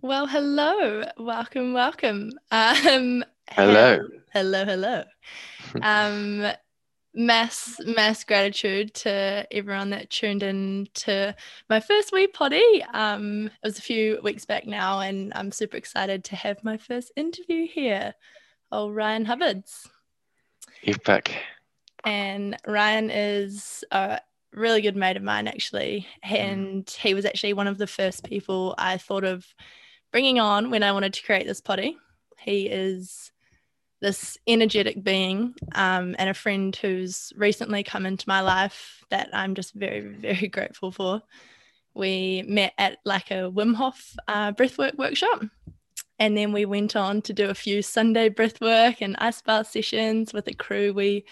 Well, hello, welcome, welcome. Um, Hello. hello, hello. Um, mass, mass gratitude to everyone that tuned in to my first wee potty. Um, it was a few weeks back now, and I'm super excited to have my first interview here. Oh, Ryan Hubbards. Epic. And Ryan is a really good mate of mine, actually. And he was actually one of the first people I thought of bringing on when I wanted to create this potty. He is this energetic being um, and a friend who's recently come into my life that I'm just very, very grateful for. We met at like a Wim Hof uh, breathwork workshop. And then we went on to do a few Sunday breathwork and ice bath sessions with a crew. We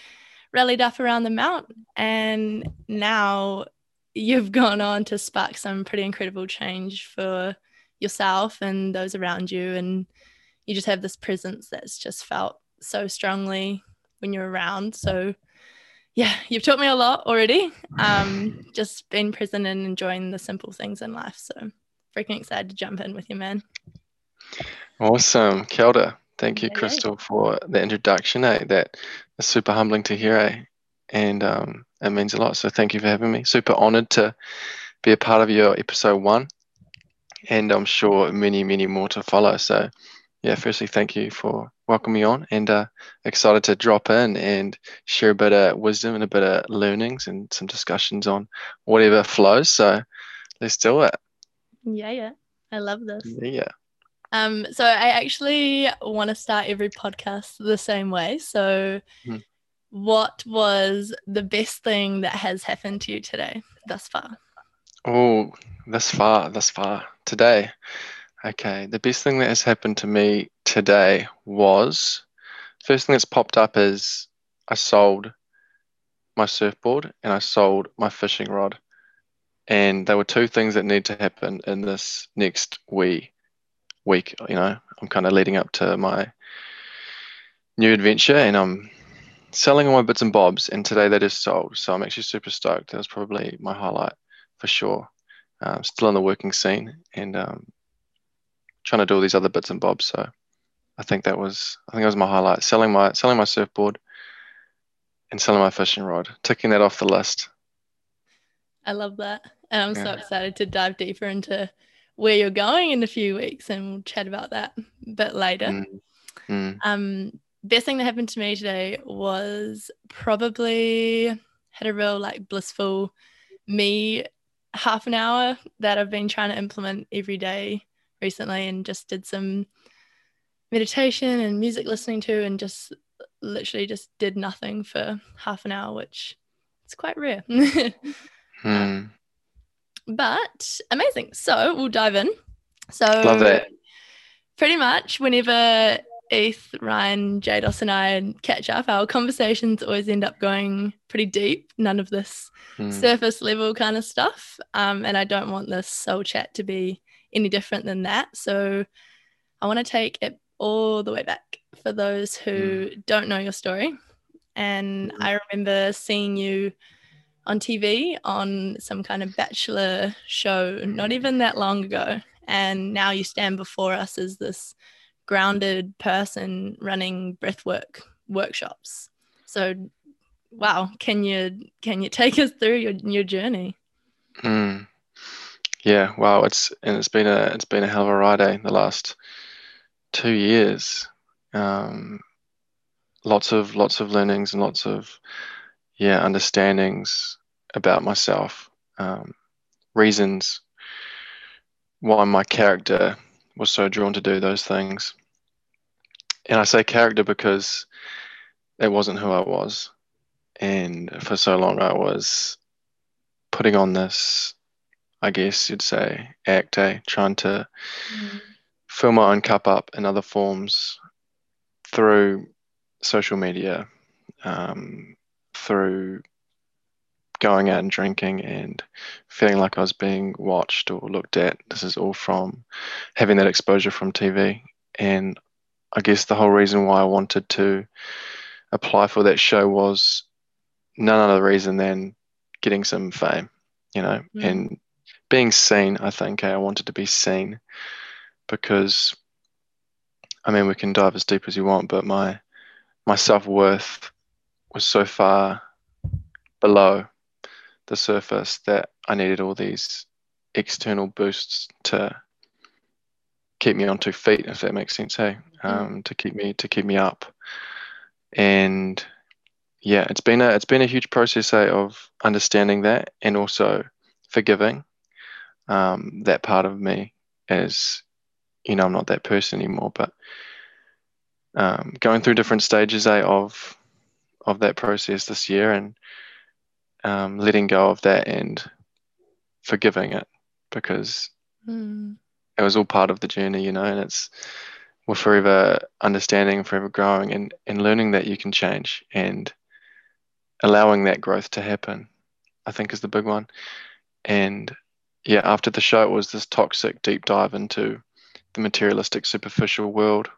rallied up around the mount. And now you've gone on to spark some pretty incredible change for yourself and those around you. And you just have this presence that's just felt so strongly when you're around. So, yeah, you've taught me a lot already. Um, just being present and enjoying the simple things in life. So, freaking excited to jump in with you, man. Awesome. Kelda. Thank you, Yeah. Crystal, for the introduction. Eh? That is super humbling to hear, eh? and um, it means a lot. So thank you for having me. Super honored to be a part of your episode one, and I'm sure many, many more to follow. So, yeah, firstly, thank you for welcoming me on, and uh, excited to drop in and share a bit of wisdom and a bit of learnings and some discussions on whatever flows. So, let's do it. Yeah, yeah. I love this. Yeah. Um, so I actually want to start every podcast the same way. So, Hmm. what was the best thing that has happened to you today thus far? Oh, thus far, thus far. Today. Okay, the best thing that has happened to me today was first thing that's popped up is I sold my surfboard and I sold my fishing rod. And there were two things that need to happen in this next wee week. You know, I'm kind of leading up to my new adventure and I'm selling all my bits and bobs. And today that is sold. So I'm actually super stoked. That was probably my highlight for sure. Um, still in the working scene and um, trying to do all these other bits and bobs. So I think that was I think that was my highlight. Selling my selling my surfboard and selling my fishing rod. Ticking that off the list. I love that. And I'm so excited to dive deeper into where you're going in a few weeks and we'll chat about that a bit later. Mm, mm, Um, best thing that happened to me today was probably had a real like blissful me half an hour that I've been trying to implement every day recently and just did some meditation and music listening to and just literally just did nothing for half an hour, which it's quite rare. mm. but amazing. So we'll dive in. So Love that. pretty much whenever Eth, Ryan, Jados, and I catch up, our conversations always end up going pretty deep. None of this Mm. surface level kind of stuff. Um, and I don't want this soul chat to be any different than that. So I want to take it all the way back for those who don't know your story. And Mhm. I remember seeing you on TV on some kind of bachelor show not even that long ago. And now you stand before us as this grounded person running breathwork workshops. So wow, can you can you take us through your, your journey? Mm. Yeah, wow, it's and it's been a it's been a hell of a ride, eh, the last two years. Um, lots of lots of learnings and lots of yeah understandings about myself, um, reasons why my character was so drawn to do those things. And I say character because it wasn't who I was, and for so long I was putting on this, I guess you'd say, act, eh? Trying to fill my own cup up in other forms through social media, um, through going out and drinking and feeling like I was being watched or looked at. This is all from having that exposure from TV. And I guess the whole reason why I wanted to apply for that show was none other reason than getting some fame, you know, Mm. and being seen. I think eh, I wanted to be seen because I mean we can dive as deep as you want, but my my self worth was so far below the surface that I needed all these external boosts to keep me on two feet, if that makes sense. Hey, mm. um, to keep me to keep me up, and yeah, it's been a it's been a huge process hey, of understanding that and also forgiving um, that part of me as you know I'm not that person anymore, but um, going through different stages eh, of of that process this year and um, letting go of that and forgiving it because mm. It was all part of the journey, you know, and it's we're forever understanding, forever growing and, and learning that you can change and allowing that growth to happen, I think is the big one. And yeah, after the show, it was this toxic deep dive into the materialistic, superficial world.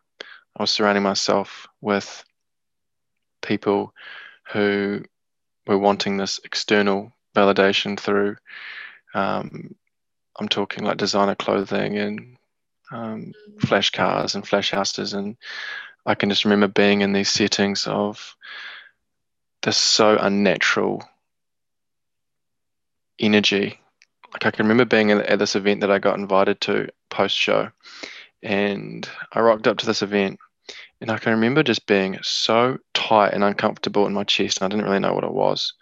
I was surrounding myself with people who were wanting this external validation through, um, I'm talking like designer clothing and um, mm. flash cars and flash houses. And I can just remember being in these settings of this so unnatural energy. Like I can remember being at this event that I got invited to post show, and I rocked up to this event, and I can remember just being so tight and uncomfortable in my chest. And I didn't really know what it was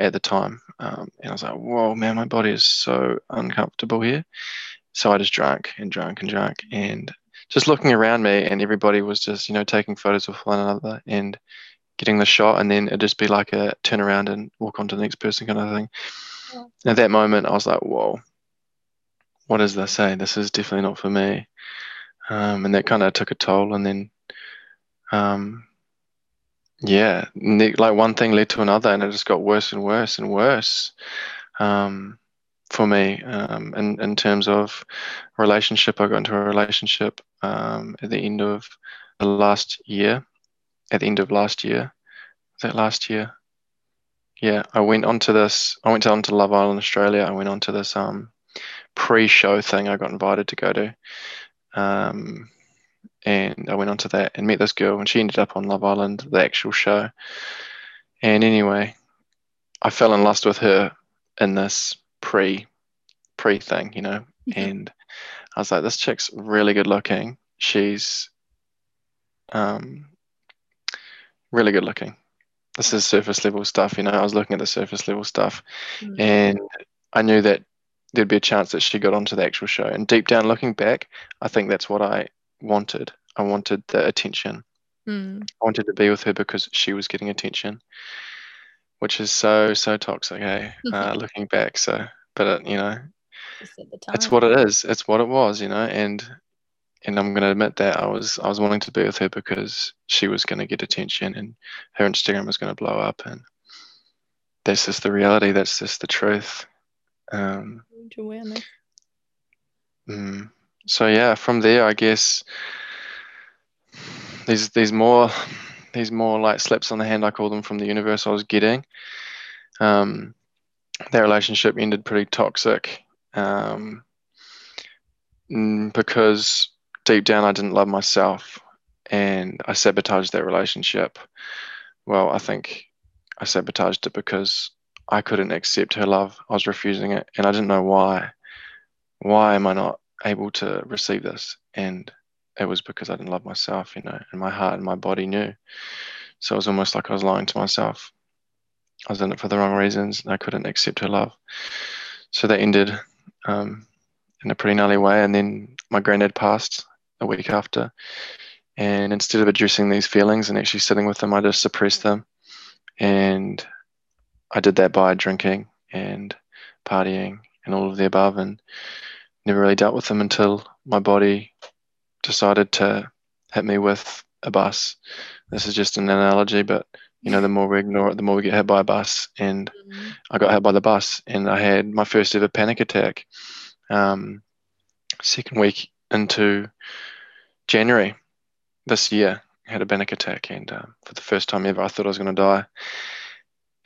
at the time, um, and I was like, "Whoa, man, my body is so uncomfortable here." So I just drank and drank and drank, and just looking around me, and everybody was just you know taking photos of one another and getting the shot, and then it'd just be like a turn around and walk on to the next person kind of thing. Yeah. At that moment, I was like, "Whoa, what does this say? This is definitely not for me." Um, and that kind of took a toll, and then, um, yeah, like one thing led to another, and it just got worse and worse and worse. Um, for me um, in, in terms of relationship. I got into a relationship um, at the end of the last year at the end of last year. That last year? Yeah, I went onto this. I went on to Love Island Australia. I went onto this um, pre-show thing. I got invited to go to, um, and I went onto that and met this girl, and she ended up on Love Island, the actual show. And anyway, I fell in lust with her in this pre pre thing, you know, mm-hmm. and I was like, this chick's really good looking. She's um, really good looking. This is surface level stuff, you know. I was looking at the surface level stuff, mm. and I knew that there'd be a chance that she got onto the actual show. And deep down, looking back, I think that's what I wanted. I wanted the attention. Mm. I wanted to be with her because she was getting attention, which is so so toxic. Hey, uh, looking back. So, but it, you know, it's what it is. It's what it was. You know, and and I'm going to admit that I was I was wanting to be with her because she was going to get attention and her Instagram was going to blow up and that's just the reality. That's just the truth. Um, awareness. Mm, so yeah, from there, I guess these these more these more like slaps on the hand, I call them, from the universe I was getting. Um, that relationship ended pretty toxic um, mm, because deep down, I didn't love myself and I sabotaged that relationship. Well, I think I sabotaged it because I couldn't accept her love. I was refusing it and I didn't know why. Why am I not able to receive this? And it was because I didn't love myself, you know, and my heart and my body knew. So it was almost like I was lying to myself. I was in it for the wrong reasons and I couldn't accept her love. So that ended um, in a pretty gnarly way. And then my granddad passed a week after. And instead of addressing these feelings and actually sitting with them, I just suppressed them. And I did that by drinking and partying and all of the above, and never really dealt with them until my body decided to hit me with a bus. This is just an analogy, but you know, the more we ignore it, the more we get hit by a bus. And mm-hmm. I got hit by the bus, and I had my first ever panic attack. Um, second week into January this year, I had a panic attack, and uh, for the first time ever, I thought I was going to die.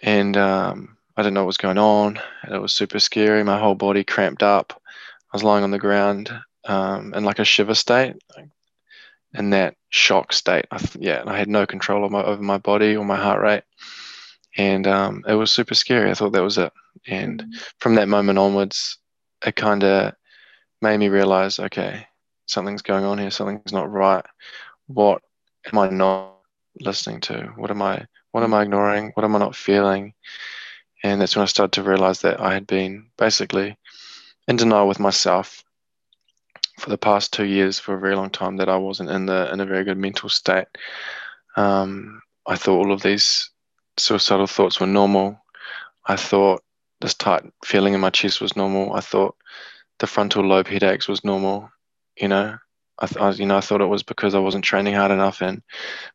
And um, I didn't know what was going on. And it was super scary. My whole body cramped up. I was lying on the ground um, in like a shiver state, in that shock state. I, yeah, I had no control my, over my body or my heart rate, and um, it was super scary. I thought that was it, and mm-hmm. from that moment onwards, it kind of made me realize, okay, something's going on here. Something's not right. What am I not listening to? What am I? What am I ignoring? What am I not feeling? And that's when I started to realize that I had been basically in denial with myself for the past two years for a very long time that I wasn't in the in a very good mental state. Um, I thought all of these suicidal thoughts were normal. I thought this tight feeling in my chest was normal. I thought the frontal lobe headaches was normal. You know, I, th- I you know I thought it was because I wasn't training hard enough and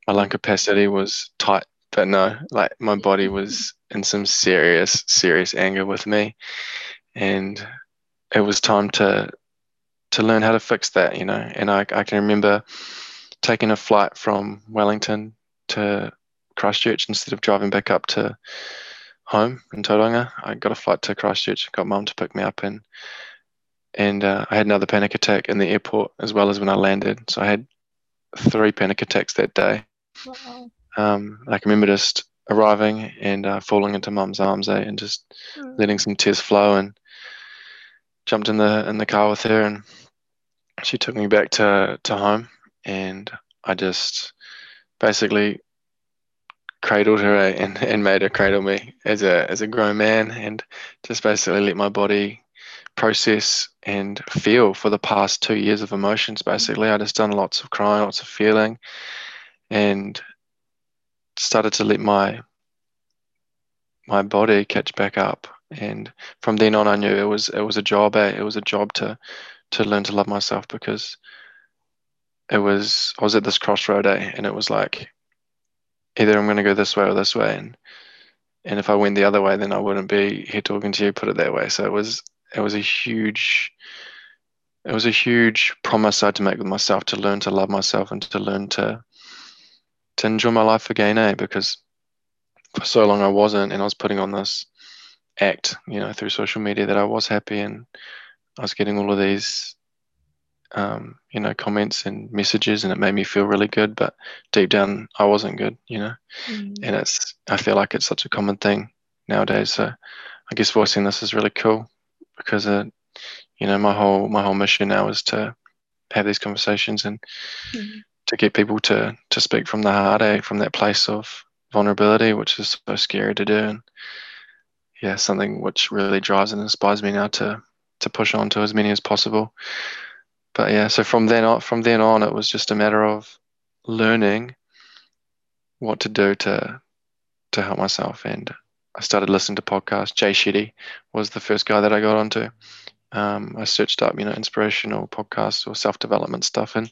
my lung capacity was tight. But no, like my body was in some serious, serious anger with me, and it was time to to learn how to fix that, you know. And I, I can remember taking a flight from Wellington to Christchurch instead of driving back up to home in Tauranga. I got a flight to Christchurch, got mum to pick me up, and and uh, I had another panic attack in the airport as well as when I landed. So I had three panic attacks that day. Wow. Um, I can remember just arriving and uh, falling into mum's arms, eh, and just mm. letting some tears flow, and jumped in the in the car with her, and she took me back to to home, and I just basically cradled her and, and made her cradle me as a as a grown man, and just basically let my body process and feel for the past two years of emotions. Basically, I just done lots of crying, lots of feeling, and started to let my my body catch back up. And from then on, I knew it was it was a job. Eh? It was a job to to learn to love myself because it was I was at this crossroad, eh? and it was like either I'm going to go this way or this way, and and if I went the other way, then I wouldn't be here talking to you. Put it that way. So it was it was a huge it was a huge promise I had to make with myself to learn to love myself and to learn to to enjoy my life again, eh? Because for so long I wasn't, and I was putting on this act, you know, through social media that I was happy, and I was getting all of these, um, you know, comments and messages, and it made me feel really good. But deep down, I wasn't good, you know. Mm. And it's, I feel like it's such a common thing nowadays. So I guess voicing this is really cool because, you know, my whole my whole mission now is to have these conversations and. Mm to get people to to speak from the heart, eh, from that place of vulnerability, which is so scary to do, and yeah, something which really drives and inspires me now to to push on to as many as possible. But yeah, so from then on, from then on, it was just a matter of learning what to do to to help myself, and I started listening to podcasts. Jay Shetty was the first guy that I got onto. Um, I searched up, you know, inspirational podcasts or self development stuff, and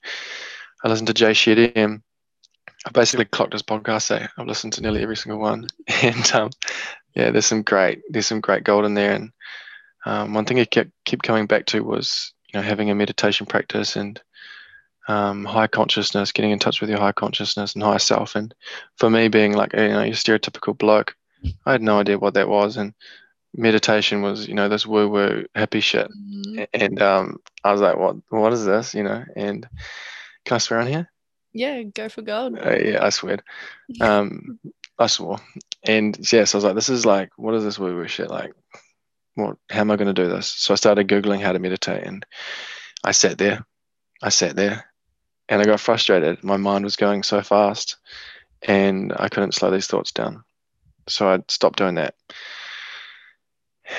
I listened to Jay Shetty and I basically clocked his podcast. Eh? I've listened to nearly every single one, and um, yeah, there's some great there's some great gold in there. And um, one thing I kept kept coming back to was you know having a meditation practice and um, high consciousness, getting in touch with your high consciousness and higher self. And for me, being like you know your stereotypical bloke, I had no idea what that was. And meditation was you know this woo woo happy shit. Mm-hmm. And um, I was like, what what is this? You know, and can I swear on here? Yeah, go for gold. Uh, yeah, I swear. Um, I swore. And yeah, so I was like, this is like, what is this woo woo shit? Like, what, how am I going to do this? So I started Googling how to meditate and I sat there. I sat there and I got frustrated. My mind was going so fast and I couldn't slow these thoughts down. So I stopped doing that.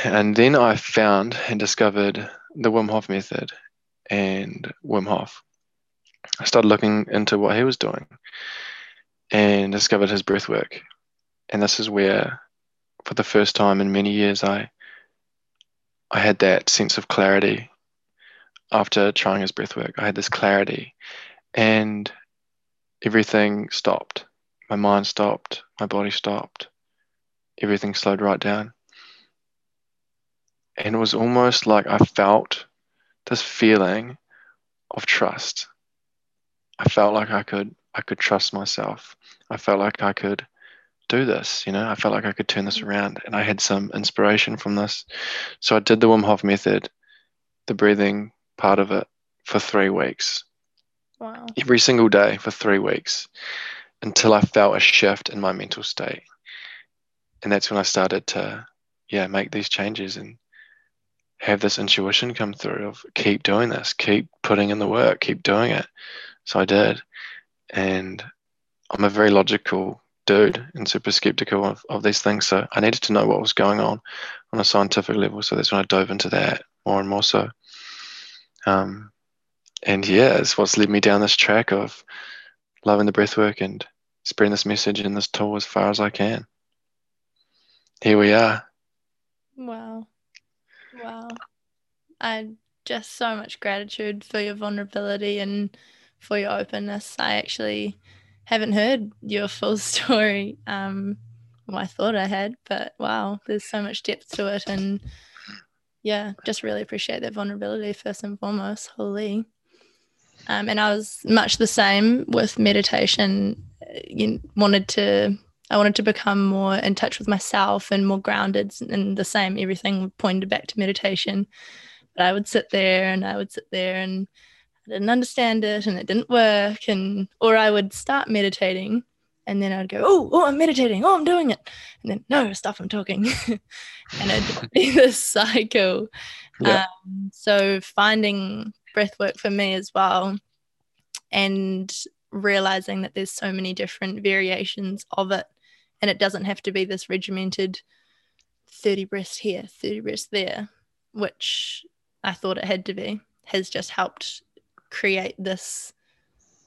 And then I found and discovered the Wim Hof method and Wim Hof. I started looking into what he was doing and discovered his breath work. And this is where, for the first time in many years, I I had that sense of clarity after trying his breath work. I had this clarity and everything stopped. My mind stopped, my body stopped, everything slowed right down. And it was almost like I felt this feeling of trust I felt like I could I could trust myself. I felt like I could do this, you know, I felt like I could turn this around and I had some inspiration from this. So I did the Wim Hof method, the breathing part of it for three weeks. Wow. Every single day for three weeks until I felt a shift in my mental state. And that's when I started to, yeah, make these changes and have this intuition come through of keep doing this, keep putting in the work, keep doing it. So I did. And I'm a very logical dude and super skeptical of, of these things. So I needed to know what was going on on a scientific level. So that's when I dove into that more and more so. Um, and yeah, it's what's led me down this track of loving the breathwork and spreading this message and this tool as far as I can. Here we are. Wow. Wow. I just so much gratitude for your vulnerability and for your openness. I actually haven't heard your full story. Um, well, I thought I had, but wow, there's so much depth to it. And yeah, just really appreciate that vulnerability first and foremost. Holy. Um, and I was much the same with meditation. You wanted to, I wanted to become more in touch with myself and more grounded. And the same, everything pointed back to meditation. But I would sit there and I would sit there and didn't understand it and it didn't work. And or I would start meditating and then I'd go, oh, oh, I'm meditating. Oh, I'm doing it. And then no, stop, I'm talking. and it'd be this cycle. Yeah. Um, so finding breath work for me as well and realizing that there's so many different variations of it and it doesn't have to be this regimented 30 breaths here 30 breaths there which i thought it had to be has just helped create this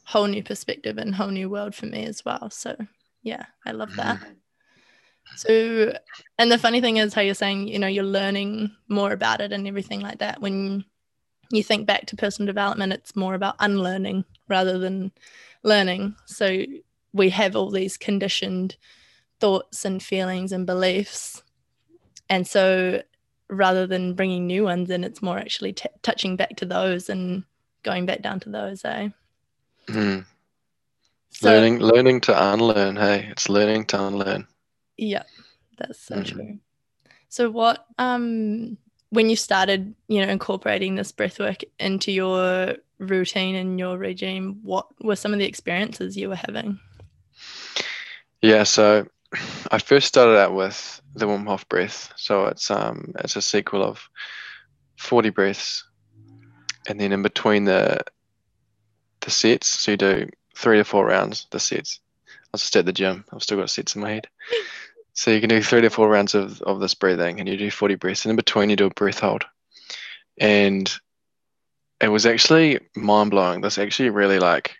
whole new perspective and whole new world for me as well so yeah i love that mm-hmm. so and the funny thing is how you're saying you know you're learning more about it and everything like that when you think back to personal development, it's more about unlearning rather than learning. So we have all these conditioned thoughts and feelings and beliefs. And so rather than bringing new ones in, it's more actually t- touching back to those and going back down to those, eh? Mm. So, learning, learning to unlearn. Hey, it's learning to unlearn. Yeah, that's so mm. true. So, what um when you started, you know, incorporating this breath work into your routine and your regime, what were some of the experiences you were having? Yeah, so I first started out with the Wim Hof breath. So it's um it's a sequel of 40 breaths. And then in between the the sets, so you do three to four rounds, the sets. I was just at the gym. I've still got sets in my head. So you can do three to four rounds of, of this breathing and you do 40 breaths. And in between, you do a breath hold. And it was actually mind blowing. This actually really like,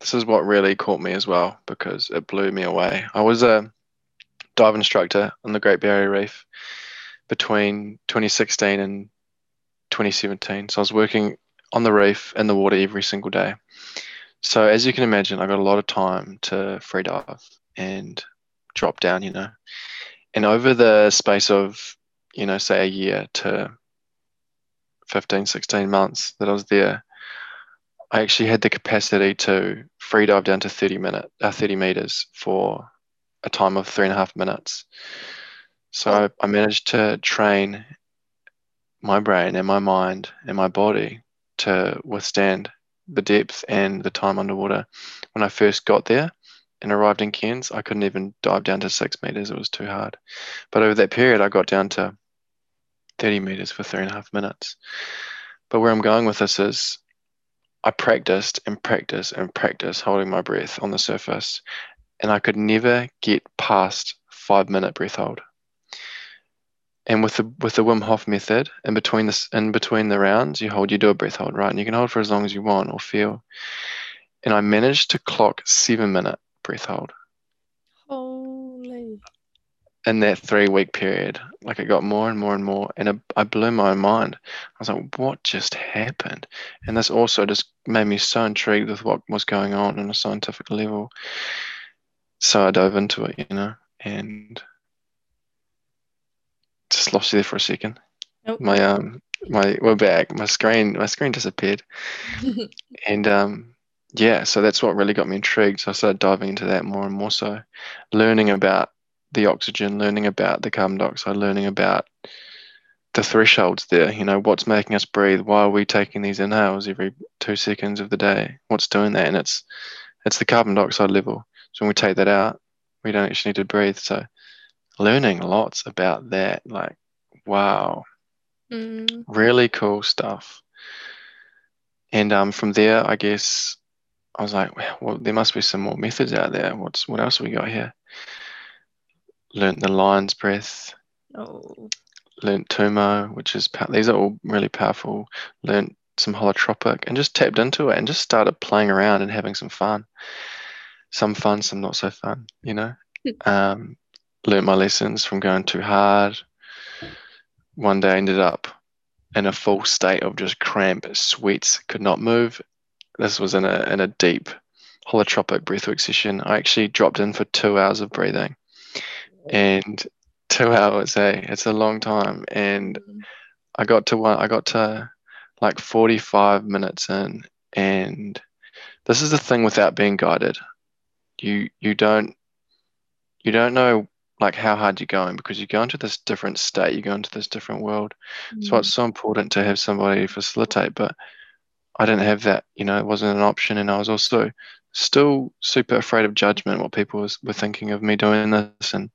this is what really caught me as well because it blew me away. I was a dive instructor on the Great Barrier Reef between 2016 and 2017. So I was working on the reef in the water every single day. So as you can imagine, I got a lot of time to free dive and drop down, you know. And over the space of, you know, say a year to 15, 16 months that I was there, I actually had the capacity to free dive down to 30 minute, uh, 30 meters for a time of three and a half minutes. So I managed to train my brain and my mind and my body to withstand the depth and the time underwater. When I first got there, and arrived in Cairns, I couldn't even dive down to six meters. It was too hard. But over that period, I got down to 30 meters for three and a half minutes. But where I'm going with this is I practiced and practiced and practiced holding my breath on the surface, and I could never get past five minute breath hold. And with the with the Wim Hof method, in between this in between the rounds, you hold, you do a breath hold, right? And you can hold for as long as you want or feel. And I managed to clock seven minute breath hold. Holy. In that three week period, like it got more and more and more, and it, I blew my mind. I was like, "What just happened?" And this also just made me so intrigued with what was going on on a scientific level. So I dove into it, you know, and just lost you there for a second. Nope. My um, my we're back. My screen, my screen disappeared, and um, yeah, so that's what really got me intrigued. So I started diving into that more and more. So learning about the oxygen, learning about the carbon dioxide, learning about the thresholds there. You know, what's making us breathe? Why are we taking these inhales every two seconds of the day? What's doing that? And it's it's the carbon dioxide level. So when we take that out, we don't actually need to breathe. So learning lots about that. Like, wow, Mm. really cool stuff. And um, from there, I guess I was like, well, there must be some more methods out there. What's what else we got here? Learned the lion's breath. Oh. Learned Tummo, which is these are all really powerful. Learned some holotropic and just tapped into it and just started playing around and having some fun. Some fun, some not so fun. You know. um, learned my lessons from going too hard. One day I ended up in a full state of just cramp, sweats, could not move. This was in a in a deep holotropic breathwork session. I actually dropped in for two hours of breathing, and two hours, hey, it's a long time. And. I got to one, I got to like 45 minutes in, and this is the thing without being guided. You you don't you don't know like how hard you're going because you go into this different state, you go into this different world. So Mm. it's so important to have somebody facilitate, but I didn't have that, you know, it wasn't an option. And I was also still super afraid of judgment, what people was, were thinking of me doing this. And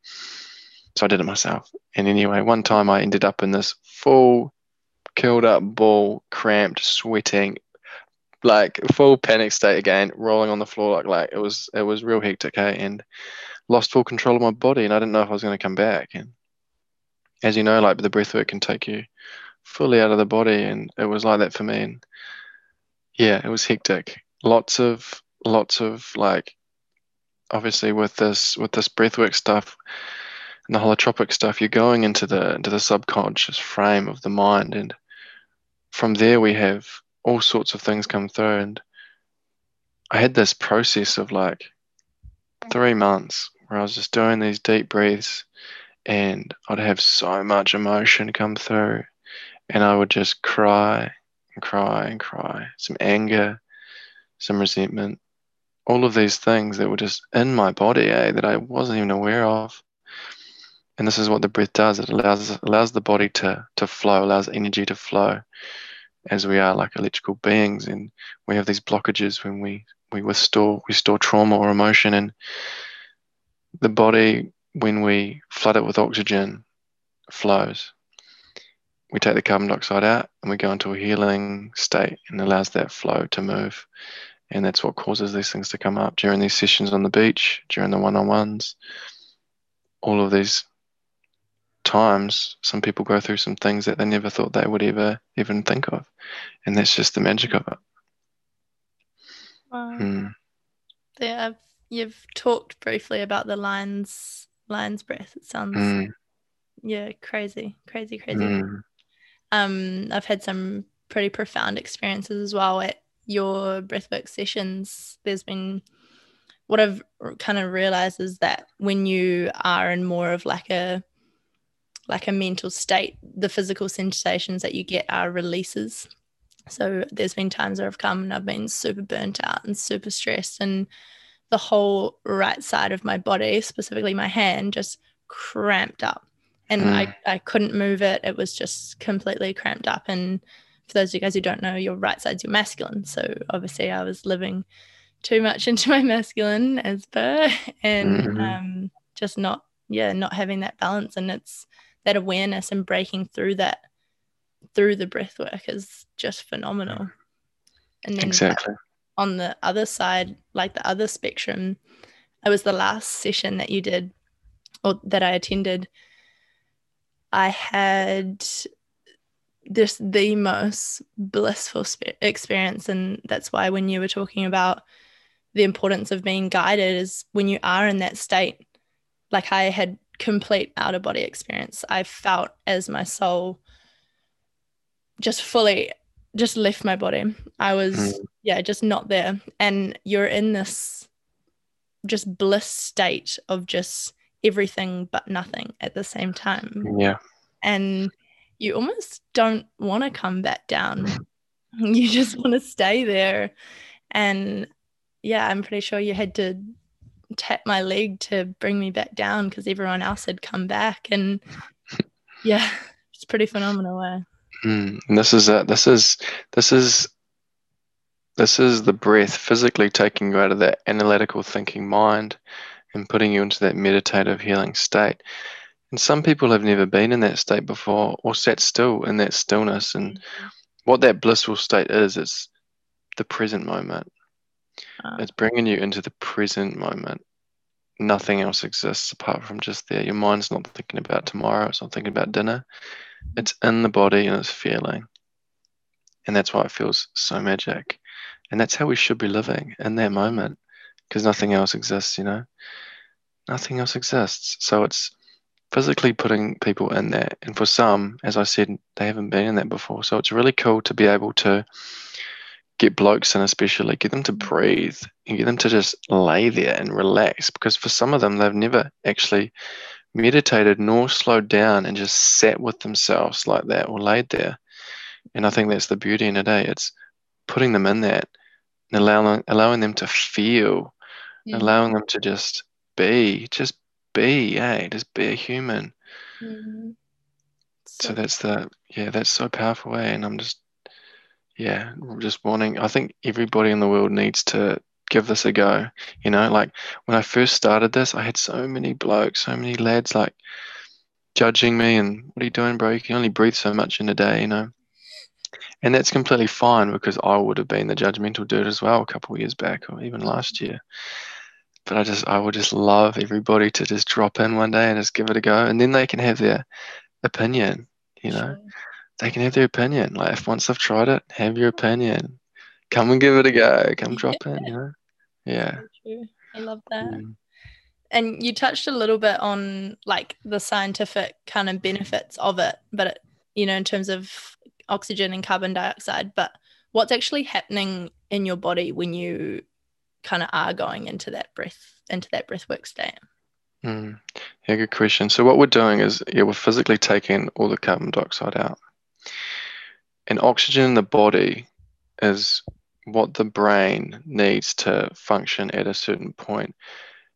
so I did it myself. And anyway, one time I ended up in this full killed up ball, cramped, sweating, like full panic state again, rolling on the floor like like it was it was real hectic, hey, and lost full control of my body and I didn't know if I was going to come back. And as you know, like the breath work can take you fully out of the body and it was like that for me. And yeah, it was hectic. Lots of lots of like obviously with this with this breathwork stuff and the holotropic stuff, you're going into the into the subconscious frame of the mind and from there we have all sorts of things come through and I had this process of like three months where I was just doing these deep breaths and I'd have so much emotion come through and I would just cry and cry and cry. Some anger, some resentment, all of these things that were just in my body, eh, that I wasn't even aware of. And this is what the breath does. It allows allows the body to to flow, allows energy to flow as we are like electrical beings and we have these blockages when we we restore we store trauma or emotion and the body when we flood it with oxygen flows. We take the carbon dioxide out and we go into a healing state and allows that flow to move. And that's what causes these things to come up. During these sessions on the beach during the one-on-ones all of these times some people go through some things that they never thought they would ever even think of. And that's just the magic of it. Wow. Hmm. Yeah, I've, you've talked briefly about the lion's lion's breath. It sounds Mm, yeah crazy, crazy, crazy. mm, Um, I've had some pretty profound experiences as well at your breathwork sessions. There's been what I've kind of realized is that when you are in more of like a like a mental state, the physical sensations that you get are releases. So there's been times where I've come and I've been super burnt out and super stressed, and the whole right side of my body, specifically my hand, just cramped up. And Mm. I, I couldn't move it. It was just completely cramped up. And for those of you guys who don't know, your right side's your masculine. So obviously I was living too much into my masculine as per and Mhm. um, just not, yeah, not having that balance. And it's that awareness and breaking through that through the breath work is just phenomenal. And then exactly on the other side, like the other spectrum, it was the last session that you did or that I attended. I had this the most blissful spe- experience, and that's why when you were talking about the importance of being guided is when you are in that state. Like I had complete out of body experience. I felt as my soul just fully just left my body. I was Mm. yeah, just not there. And you're in this just bliss state of just everything but nothing at the same time. yeah And you almost don't want to come back down. You just want to stay there. And yeah, I'm pretty sure you had to tap my leg to bring me back down because everyone else had come back. And yeah, It's pretty phenomenal, eh? Mm, and this is it. This is this is this is the breath physically taking you out of that analytical thinking mind and putting you into that meditative healing state. And some people have never been in that state before or sat still in that stillness. And mm-hmm. what that blissful state is, it's the present moment. Uh, it's bringing you into the present moment. Nothing else exists apart from just there. Your mind's not thinking about tomorrow, it's not thinking about dinner. It's in the body and it's feeling. And that's why it feels so magic. And that's how we should be living in that moment because nothing else exists, you know? Nothing else exists. So it's physically putting people in that. And for some, as I said, they haven't been in that before. So it's really cool to be able to get blokes in, especially, get them to mm-hmm. breathe and get them to just lay there and relax. Because for some of them, they've never actually meditated nor slowed down and just sat with themselves like that or laid there. And I think that's the beauty in it. Eh? It's putting them in that and allowing allowing them to feel, yeah. allowing them to just be, just be, eh? Just be a human. Mm-hmm. So, so that's the yeah, that's so powerful, eh? And I'm just yeah, just wanting. I think everybody in the world needs to give this a go. You know, like when I first started this, I had so many blokes, so many lads like judging me and what are you doing, bro? You can only breathe so much in a day, you know. And that's completely fine because I would have been the judgmental dude as well a couple of years back or even last year. But I just I would just love everybody to just drop in one day and just give it a go. And then they can have their opinion, you know. Sure. They can have their opinion. Like if once they've tried it, have your opinion come and give it a go. Come drop in, you know? Yeah. I love that. Mm. And you touched a little bit on like the scientific kind of benefits of it, but it, you know, in terms of oxygen and carbon dioxide, but what's actually happening in your body when you kind of are going into that breath into that breath work state? Mm. Yeah, good question. So what we're doing is yeah, we're physically taking all the carbon dioxide out. And oxygen in the body is what the brain needs to function at a certain point.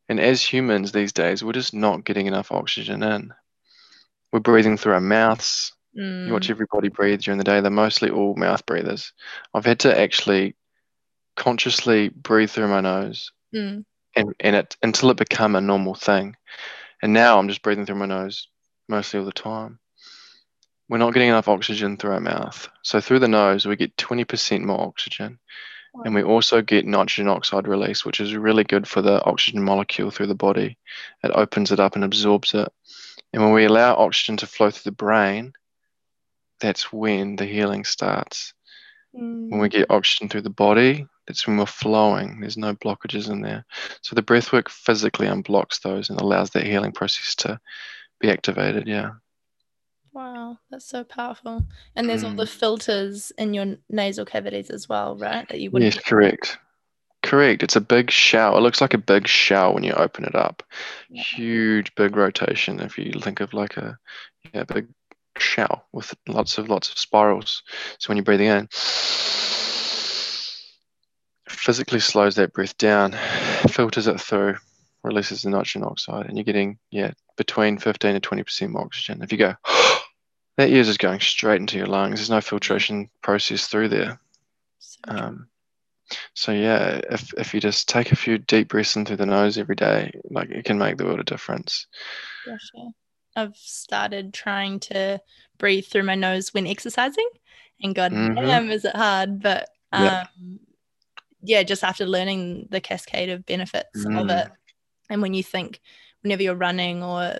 And as humans these days, we're just not getting enough oxygen in. We're breathing through our mouths. Mm. You watch mm. everybody breathe during the day, they're mostly all mouth breathers. I've had to actually consciously breathe through my nose mm. and, and it until it become a normal thing. And now I'm just breathing through my nose mostly all the time we're not getting enough oxygen through our mouth. So through the nose, we get 20% more oxygen. Wow. And we also get nitrogen oxide release, which is really good for the oxygen molecule through the body. It opens it up and absorbs it. And when we allow oxygen to flow through the brain, that's when the healing starts. Mm. When we get oxygen through the body, that's when we're flowing. There's no blockages in there. So the breath work physically unblocks those and allows that healing process to be activated. Yeah. Wow, that's so powerful. And there's mm. all the hmm. filters in your nasal cavities as well, right? That you wouldn't. Yes, correct. Correct. It's a big shell. It looks like a big shell when you open it up. Yeah. Huge, big rotation. If you think of like a yeah, big shell with lots of lots of spirals. So when you're breathing in, physically slows that breath down, filters it through, releases the nitrogen oxide, and you're getting yeah between 15 to 20 percent more oxygen. If you go that is just going straight into your lungs. There's no filtration process through there. So, um, so yeah, if if you just take a few deep breaths in through the nose every day, like it can make the world a difference. Gotcha. I've started trying to breathe through my nose when exercising, and god mm-hmm. damn, is it hard! But um, yeah. yeah, just after learning the cascade of benefits mm. of it, and when you think whenever you're running or.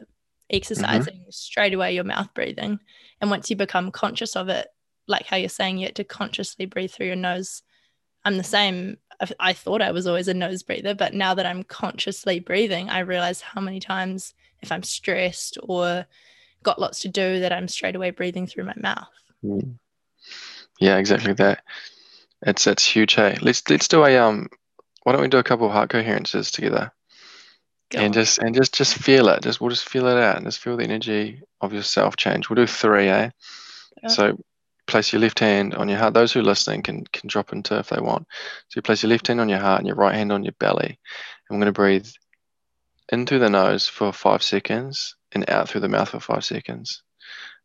Exercising mm-hmm. straight away your mouth breathing. And once you become conscious of it like how you're saying you have to consciously breathe through your nose. I'm the same. I thought i was always a nose breather but now that i'm consciously breathing i realize how many times if i'm stressed or got lots to do that i'm straight away breathing through my mouth. Mm. yeah exactly that. It's it's huge hey. Let's let's do a um why don't we do a couple of heart coherences together and just and just just feel it. Just we'll just feel it out and just feel the energy of yourself change. We'll do three, eh? Yeah. So place your left hand on your heart. Those who are listening can can drop into if they want. So you place your left hand on your heart and your right hand on your belly. And we're going to breathe in through the nose for five seconds and out through the mouth for five seconds.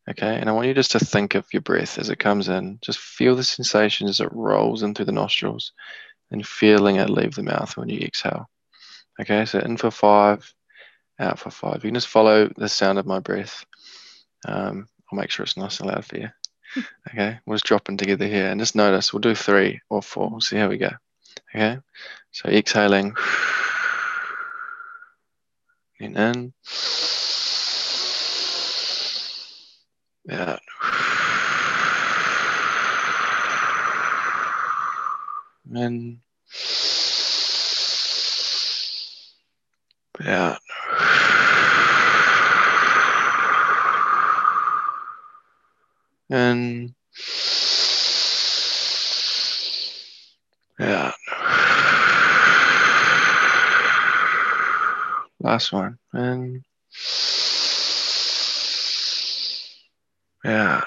Okay. And I want you just to think of your breath as it comes in. Just feel the sensation as it rolls in through the nostrils and feeling it leave the mouth when you exhale. Okay. So in for five, out for five. You can just follow the sound of my breath. Um, I'll make sure it's nice and loud for you. Okay. We'll just drop them together here and just notice. We'll do three or four. We'll see how we go. Okay. So exhaling. And in. Out. In. Out. In. Out. Last one. In. Yeah.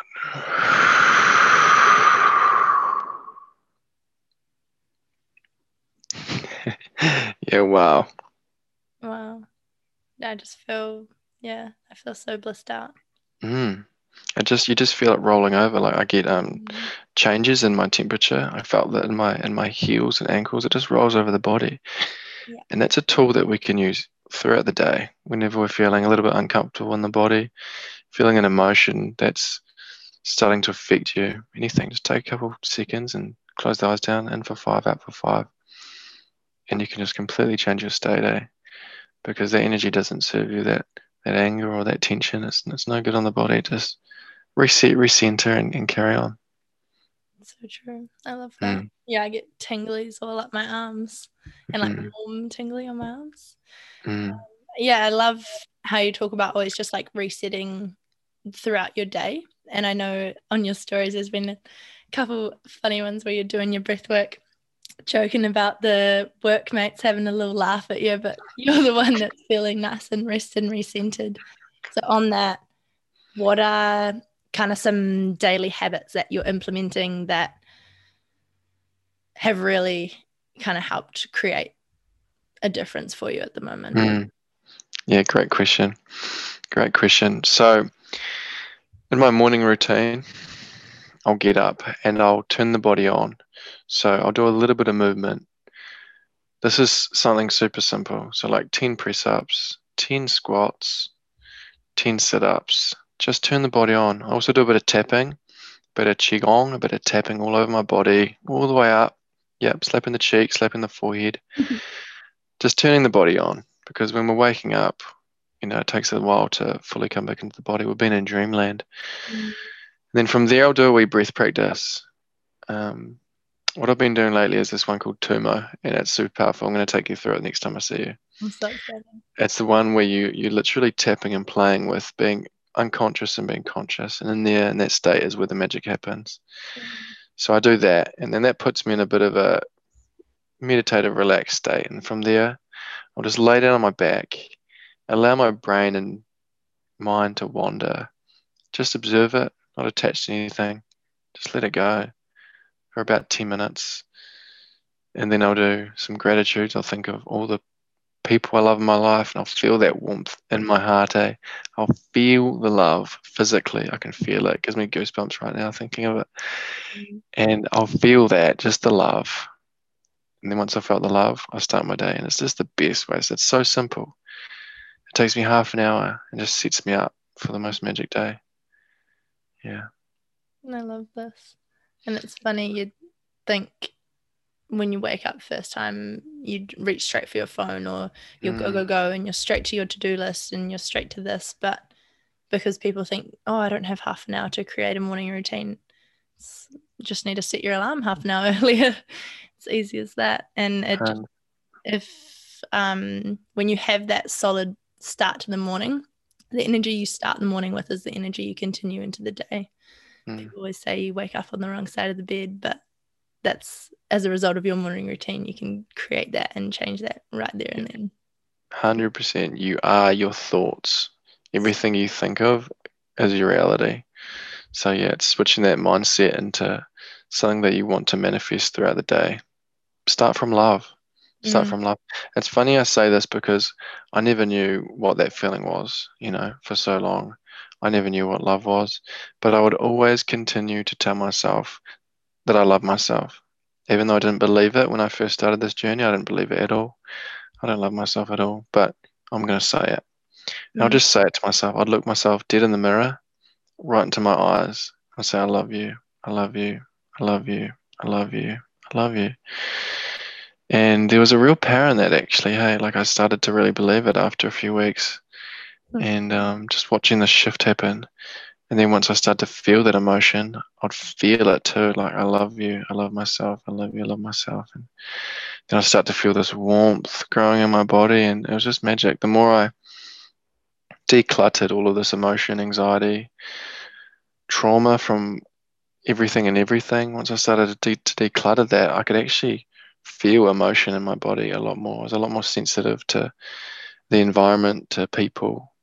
yeah. Wow. I just feel, yeah, I feel so blissed out. Mm. I just you just feel it rolling over. Like I get um Mm. changes in my temperature. I felt that in my in my heels and ankles. It just rolls over the body. Yeah. And that's a tool that we can use throughout the day whenever we're feeling a little bit uncomfortable in the body, feeling an emotion that's starting to affect you. Anything. Just take a couple seconds and close the eyes down, in for five, out for five. And you can just completely change your state, eh? Because that energy doesn't serve you, that that anger or that tension, it's it's no good on the body. Just reset, recenter and, and carry on. So true. I love that. Mm. Yeah, I get tinglies all up my arms and like Mm. warm tingly on my arms. Mm. Yeah, I love how you talk about always just like resetting throughout your day. And I know on your stories there's been a couple funny ones where you're doing your breath work, joking about the workmates having a little laugh at you, but you're the one that's feeling nice and rested and recentered. So on that, what are kind of some daily habits that you're implementing that have really kind of helped create a difference for you at the moment? Mm. Yeah, great question. Great question. So, in my morning routine, I'll get up and I'll turn the body on. So, I'll do a little bit of movement. This is something super simple. So, like 10 press ups, 10 squats, 10 sit ups. Just turn the body on. I also do a bit of tapping, a bit of Qigong, a bit of tapping all over my body, all the way up. Yep, slapping the cheek, slapping the forehead. Just turning the body on because when we're waking up, you know, it takes a while to fully come back into the body. We've been in dreamland. Mm. And then from there, I'll do a wee breath practice. Um, what I've been doing lately is this one called Tumo, and it's super powerful. I'm going to take you through it next time I see you. I'm so excited. It's the one where you you're literally tapping and playing with being unconscious and being conscious, and in there, in that state, is where the magic happens. Mm-hmm. So I do that, and then that puts me in a bit of a meditative, relaxed state. And from there, I'll just lay down on my back, allow my brain and mind to wander. Just observe it, not attached to anything. Just let it go for about 10 minutes. And then I'll do some gratitudes. I'll think of all the people I love in my life and I'll feel that warmth in my heart. Eh? I'll feel the love physically. I can feel it. it gives me goosebumps right now thinking of it. Mm. And I'll feel that, just the love. And then once I felt the love, I start my day. And it's just the best way. So it's so simple. It takes me half an hour and just sets me up for the most magic day. Yeah. And I love this. And it's funny, you'd think when you wake up first time, you'd reach straight for your phone or you'll go, Mm. go, go, and you're straight to your to do list and you're straight to this. But because people think, oh, I don't have half an hour to create a morning routine, you just need to set your alarm half an hour earlier. it's easy as that. And it, Um, if um, when you have that solid start to the morning, the energy you start the morning with is the energy you continue into the day. Mm, People always say you wake up on the wrong side of the bed, but that's as a result of your morning routine. You can create that and change that right there and then. 100%. You are your thoughts. Everything you think of is your reality. So, yeah, it's switching that mindset into something that you want to manifest throughout the day. Start from love. Start Mm. from love. It's funny I say this because I never knew what that feeling was, you know, for so long. I never knew what love was, but I would always continue to tell myself that I love myself. Even though I didn't believe it when I first started this journey, I didn't believe it at all. I don't love myself at all, but I'm going to say it. And I'll mm. just say it to myself. I'd look myself dead in the mirror, right into my eyes, and say, I love you. I love you. I love you. I love you. I love you. And there was a real power in that, actually. Hey, like I started to really believe it after a few weeks. Mm-hmm. And um, just watching the shift happen. And then once I start to feel that emotion, I'd feel it too. Like, I love you. I love myself. I love you. I love myself. And then I start to feel this warmth growing in my body. And it was just magic. The more I decluttered all of this emotion, anxiety, trauma from everything and everything, once I started to, de- to declutter that, I could actually feel emotion in my body a lot more. I was a lot more sensitive to the environment, to people,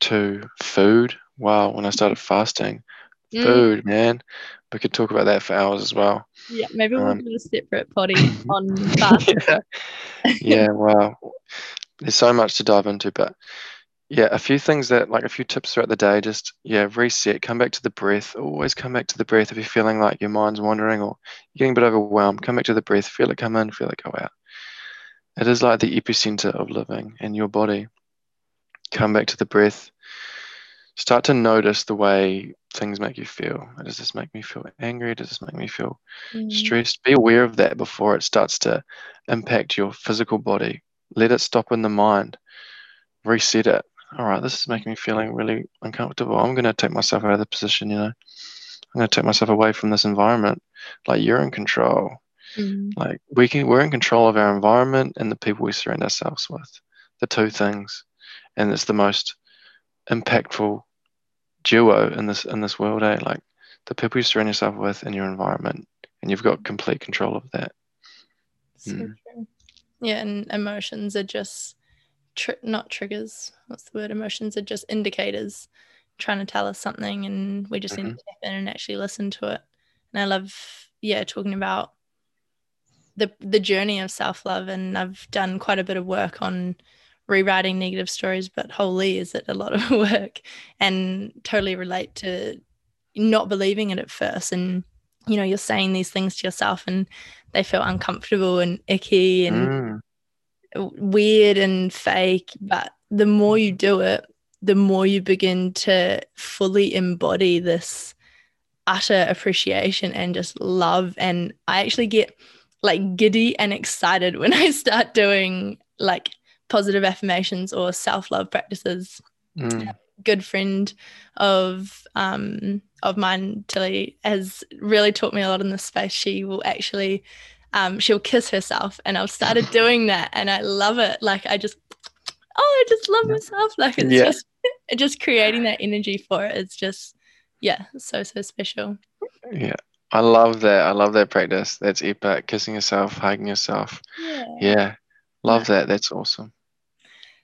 to food. Wow, when I started fasting, mm. food, man, we could talk about that for hours as well. Yeah, maybe we'll um, do a separate potty on fasting. yeah. yeah, wow. There's so much to dive into, but yeah, a few things that, like a few tips throughout the day, just, yeah, reset, come back to the breath. Always come back to the breath if you're feeling like your mind's wandering or you're getting a bit overwhelmed. Come back to the breath, feel it come in, feel it go out. It is like the epicenter of living in your body. Come back to the breath. Start to notice the way things make you feel. Does this make me feel angry? Does this make me feel mm. stressed? Be aware of that before it starts to impact your physical body. Let it stop in the mind. Reset it all right, this is making me feeling really uncomfortable. I'm going to take myself out of the position, you know. I'm going to take myself away from this environment. Like you're in control. Mm. Like we can, we're in control of our environment and the people we surround ourselves with. The two things, and it's the most impactful duo in this in this world. Eh? Like the people you surround yourself with and your environment, and you've got complete control of that. So mm. Yeah, and emotions are just not triggers. What's the word? Emotions are just indicators trying to tell us something, and we just mm-hmm. need to tap in and actually listen to it. And I love, yeah, talking about the the journey of self love, and I've done quite a bit of work on rewriting negative stories, but holy is it a lot of work, and totally relate to not believing it at first. And you know you're saying these things to yourself and they feel uncomfortable and icky and mm. weird and fake, but the more you do it, the more you begin to fully embody this utter appreciation and just love. And I actually get like giddy and excited when I start doing like positive affirmations or self love practices. Mm. Good friend of um of mine, Tilly, has really taught me a lot in this space. She will actually um, she'll kiss herself. And I've started doing that and I love it. Like I just, oh, I just love myself. Like it's yeah. just, just creating that energy for it. It's just, yeah, so, so special. Yeah. I love that. I love that practice. That's epic. Kissing yourself, hugging yourself. Yeah. yeah. Love that. That's awesome.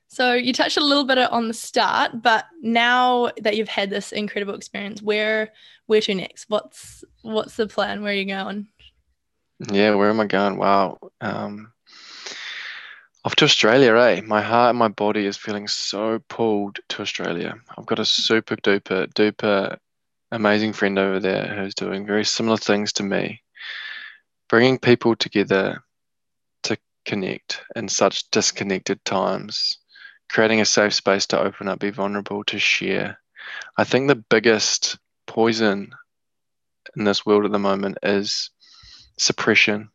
So you touched a little bit on the start, but now that you've had this incredible experience, where where to next? What's what's the plan? Where are you going? Yeah, where am I going? Wow. Um, off to Australia, eh? My heart and my body is feeling so pulled to Australia. I've got a super duper duper amazing friend over there who's doing very similar things to me, bringing people together to connect in such disconnected times, creating a safe space to open up, be vulnerable, to share. I think the biggest poison in this world at the moment is suppression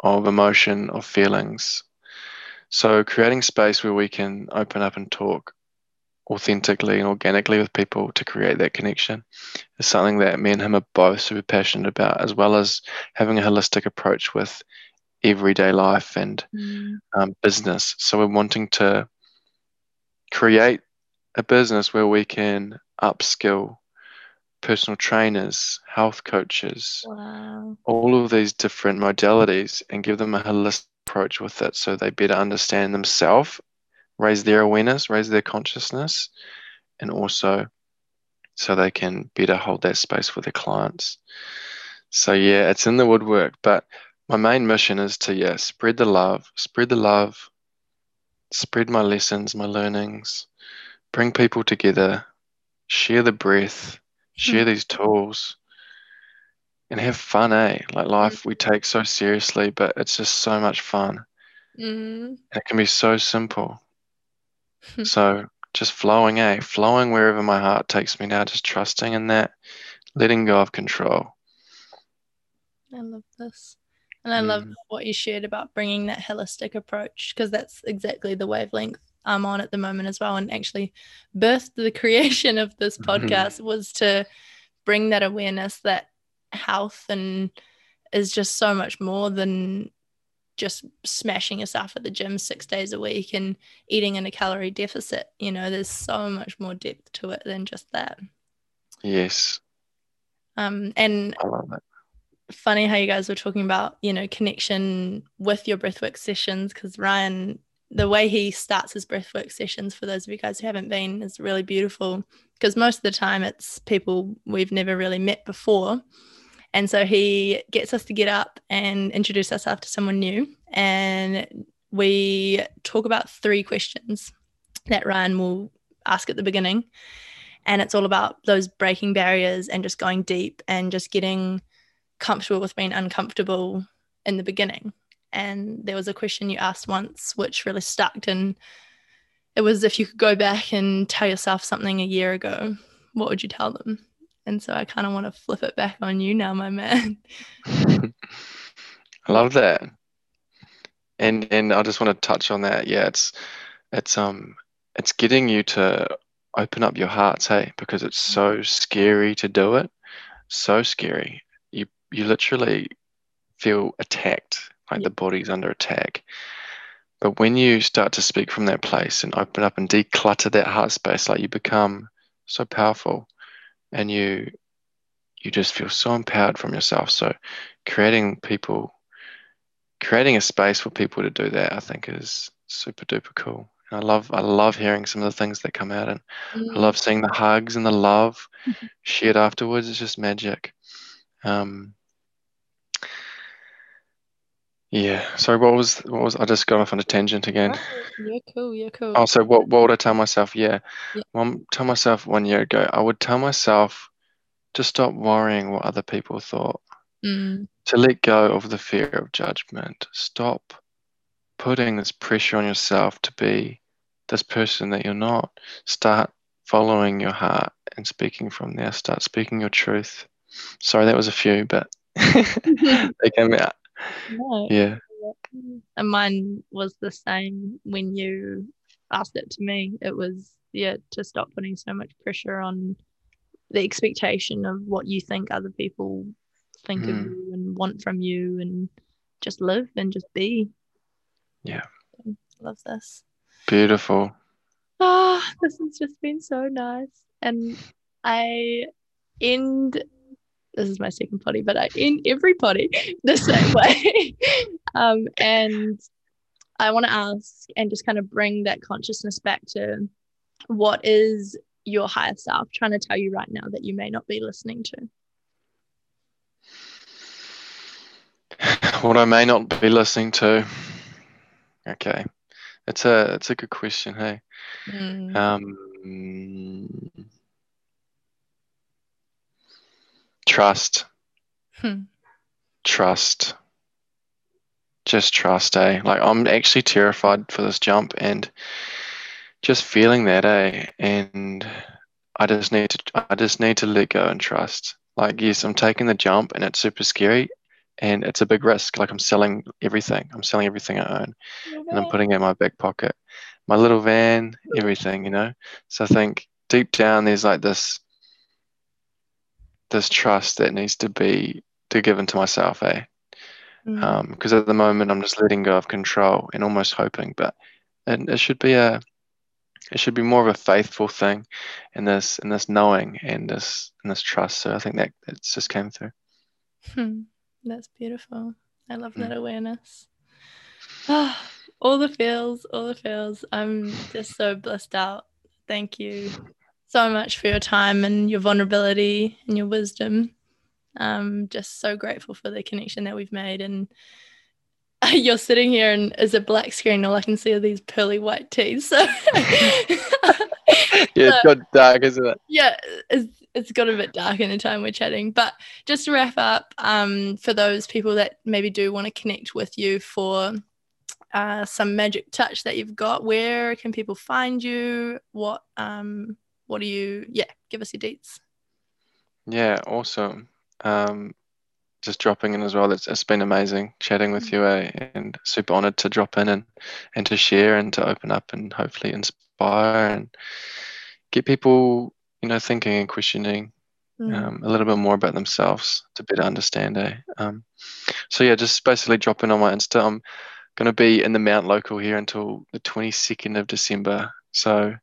of emotion, of feelings. So, creating space where we can open up and talk authentically and organically with people to create that connection is something that me and him are both super passionate about, as well as having a holistic approach with everyday life and mm. um, business. So, we're wanting to create a business where we can upskill personal trainers, health coaches, wow. all of these different modalities and give them a holistic approach with it so they better understand themselves, raise their awareness, raise their consciousness, and also so they can better hold that space for their clients. So yeah, it's in the woodwork, but my main mission is to yeah, spread the love, spread the love, spread my lessons, my learnings, bring people together share the breath, share these tools, and have fun, eh? Like life we take so seriously, but it's just so much fun. Mm. It can be so simple. so just flowing, eh? Flowing wherever my heart takes me now, just trusting in that, letting go of control. I love this. And I mm. love what you shared about bringing that holistic approach because that's exactly the wavelength I'm on at the moment as well. And actually, birthed the creation of this mm-hmm. podcast was to bring that awareness that health and is just so much more than just smashing yourself at the gym six days a week and eating in a calorie deficit. You know, there's so much more depth to it than just that. Yes. Um, and I love it funny how you guys were talking about, you know, connection with your breathwork sessions because Ryan, the way he starts his breathwork sessions, for those of you guys who haven't been, is really beautiful because most of the time it's people we've never really met before. And so he gets us to get up and introduce ourselves to someone new. And we talk about three questions that Ryan will ask at the beginning. And it's all about those breaking barriers and just going deep and just getting comfortable with being uncomfortable in the beginning. And there was a question you asked once which really stuck, and it was if you could go back and tell yourself something a year ago, what would you tell them? And so I kind of want to flip it back on you now, my man. I love that. And and I just want to touch on that. Yeah, it's it's um it's getting you to open up your hearts, hey, because it's so scary to do it. So scary you literally feel attacked, like yeah. the body's under attack. But when you start to speak from that place and open up and declutter that heart space, like you become so powerful and you you just feel so empowered from yourself. So creating people creating a space for people to do that I think is super duper cool. And I love I love hearing some of the things that come out and mm. I love seeing the hugs and the love shared afterwards. It's just magic. Um, yeah. Sorry, what was what was I just got off on a tangent again? Oh, you're cool, you're cool. Oh, so what what would I tell myself? Yeah. yeah. Well, tell myself one year ago, I would tell myself to stop worrying what other people thought. Mm. To let go of the fear of judgment. Stop putting this pressure on yourself to be this person that you're not. Start following your heart and speaking from there. Start speaking your truth. Sorry, that was a few, but they came out. No. Yeah. And mine was the same when you asked it to me. It was, yeah, to stop putting so much pressure on the expectation of what you think other people think mm. of you and want from you and just live and just be. Yeah. Love this. Beautiful. Oh, this has just been so nice. And I end this is my second potty, but I in every potty the same way. um, and I want to ask and just kind of bring that consciousness back to what is your higher self trying to tell you right now that you may not be listening to? What I may not be listening to. Okay. It's a it's a good question, hey. Mm. Um Trust. Hmm. Trust. Just trust, eh? Like I'm actually terrified for this jump and just feeling that, eh? And I just need to I just need to let go and trust. Like yes, I'm taking the jump and it's super scary and it's a big risk. Like I'm selling everything. I'm selling everything I own. And I'm putting it in my back pocket. My little van, everything, you know? So I think deep down there's like this this trust that needs to be to given to myself, eh? Because mm. um, at the moment I'm just letting go of control and almost hoping, but it, it should be a it should be more of a faithful thing in this in this knowing and this and this trust. So I think that it just came through. Hmm. That's beautiful. I love that mm. awareness. Oh, all the feels, all the feels. I'm just so blissed out. Thank you so much for your time and your vulnerability and your wisdom. I'm just so grateful for the connection that we've made. And you're sitting here and is a black screen. All I can see are these pearly white teeth. So yeah, it's got dark, isn't it? Yeah, it's, it's got a bit dark in the time we're chatting. But just to wrap up, um, for those people that maybe do want to connect with you for uh, some magic touch that you've got, where can people find you? What um, what do you? Yeah, give us your deets. Yeah, awesome. Um, just dropping in as well. It's, it's been amazing chatting with mm. you, eh? and super honored to drop in and, and to share and to open up and hopefully inspire and get people, you know, thinking and questioning mm. um, a little bit more about themselves to better understand. Eh? Um, so yeah, just basically dropping on my Insta. I'm going to be in the Mount local here until the 22nd of December. So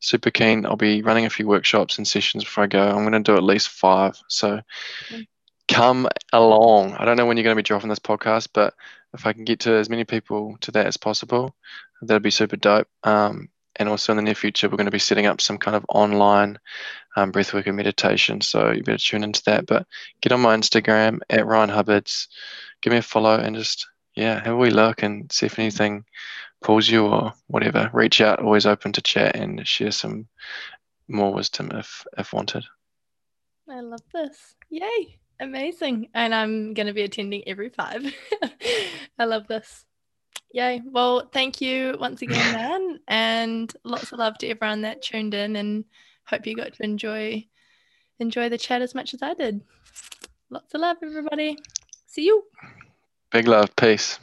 super keen. I'll be running a few workshops and sessions before I go. I'm going to do at least five. So mm come along. I don't know when you're going to be dropping this podcast, but if I can get to as many people to that as possible, that'd be super dope. Um, and also in the near future, we're going to be setting up some kind of online um, breathwork and meditation. So you better tune into that. But get on my Instagram at Ryan Hubbards, give me a follow, and just yeah, have a wee look and see if anything pulls you or whatever. Reach out. Always open to chat and share some more wisdom if if wanted. I love this. Yay. Amazing. And I'm going to be attending every five. I love this. Yay. Well, thank you once again, man. and lots of love to everyone that tuned in and hope you got to enjoy enjoy the chat as much as I did. Lots of love, everybody. See you. Big love. Peace.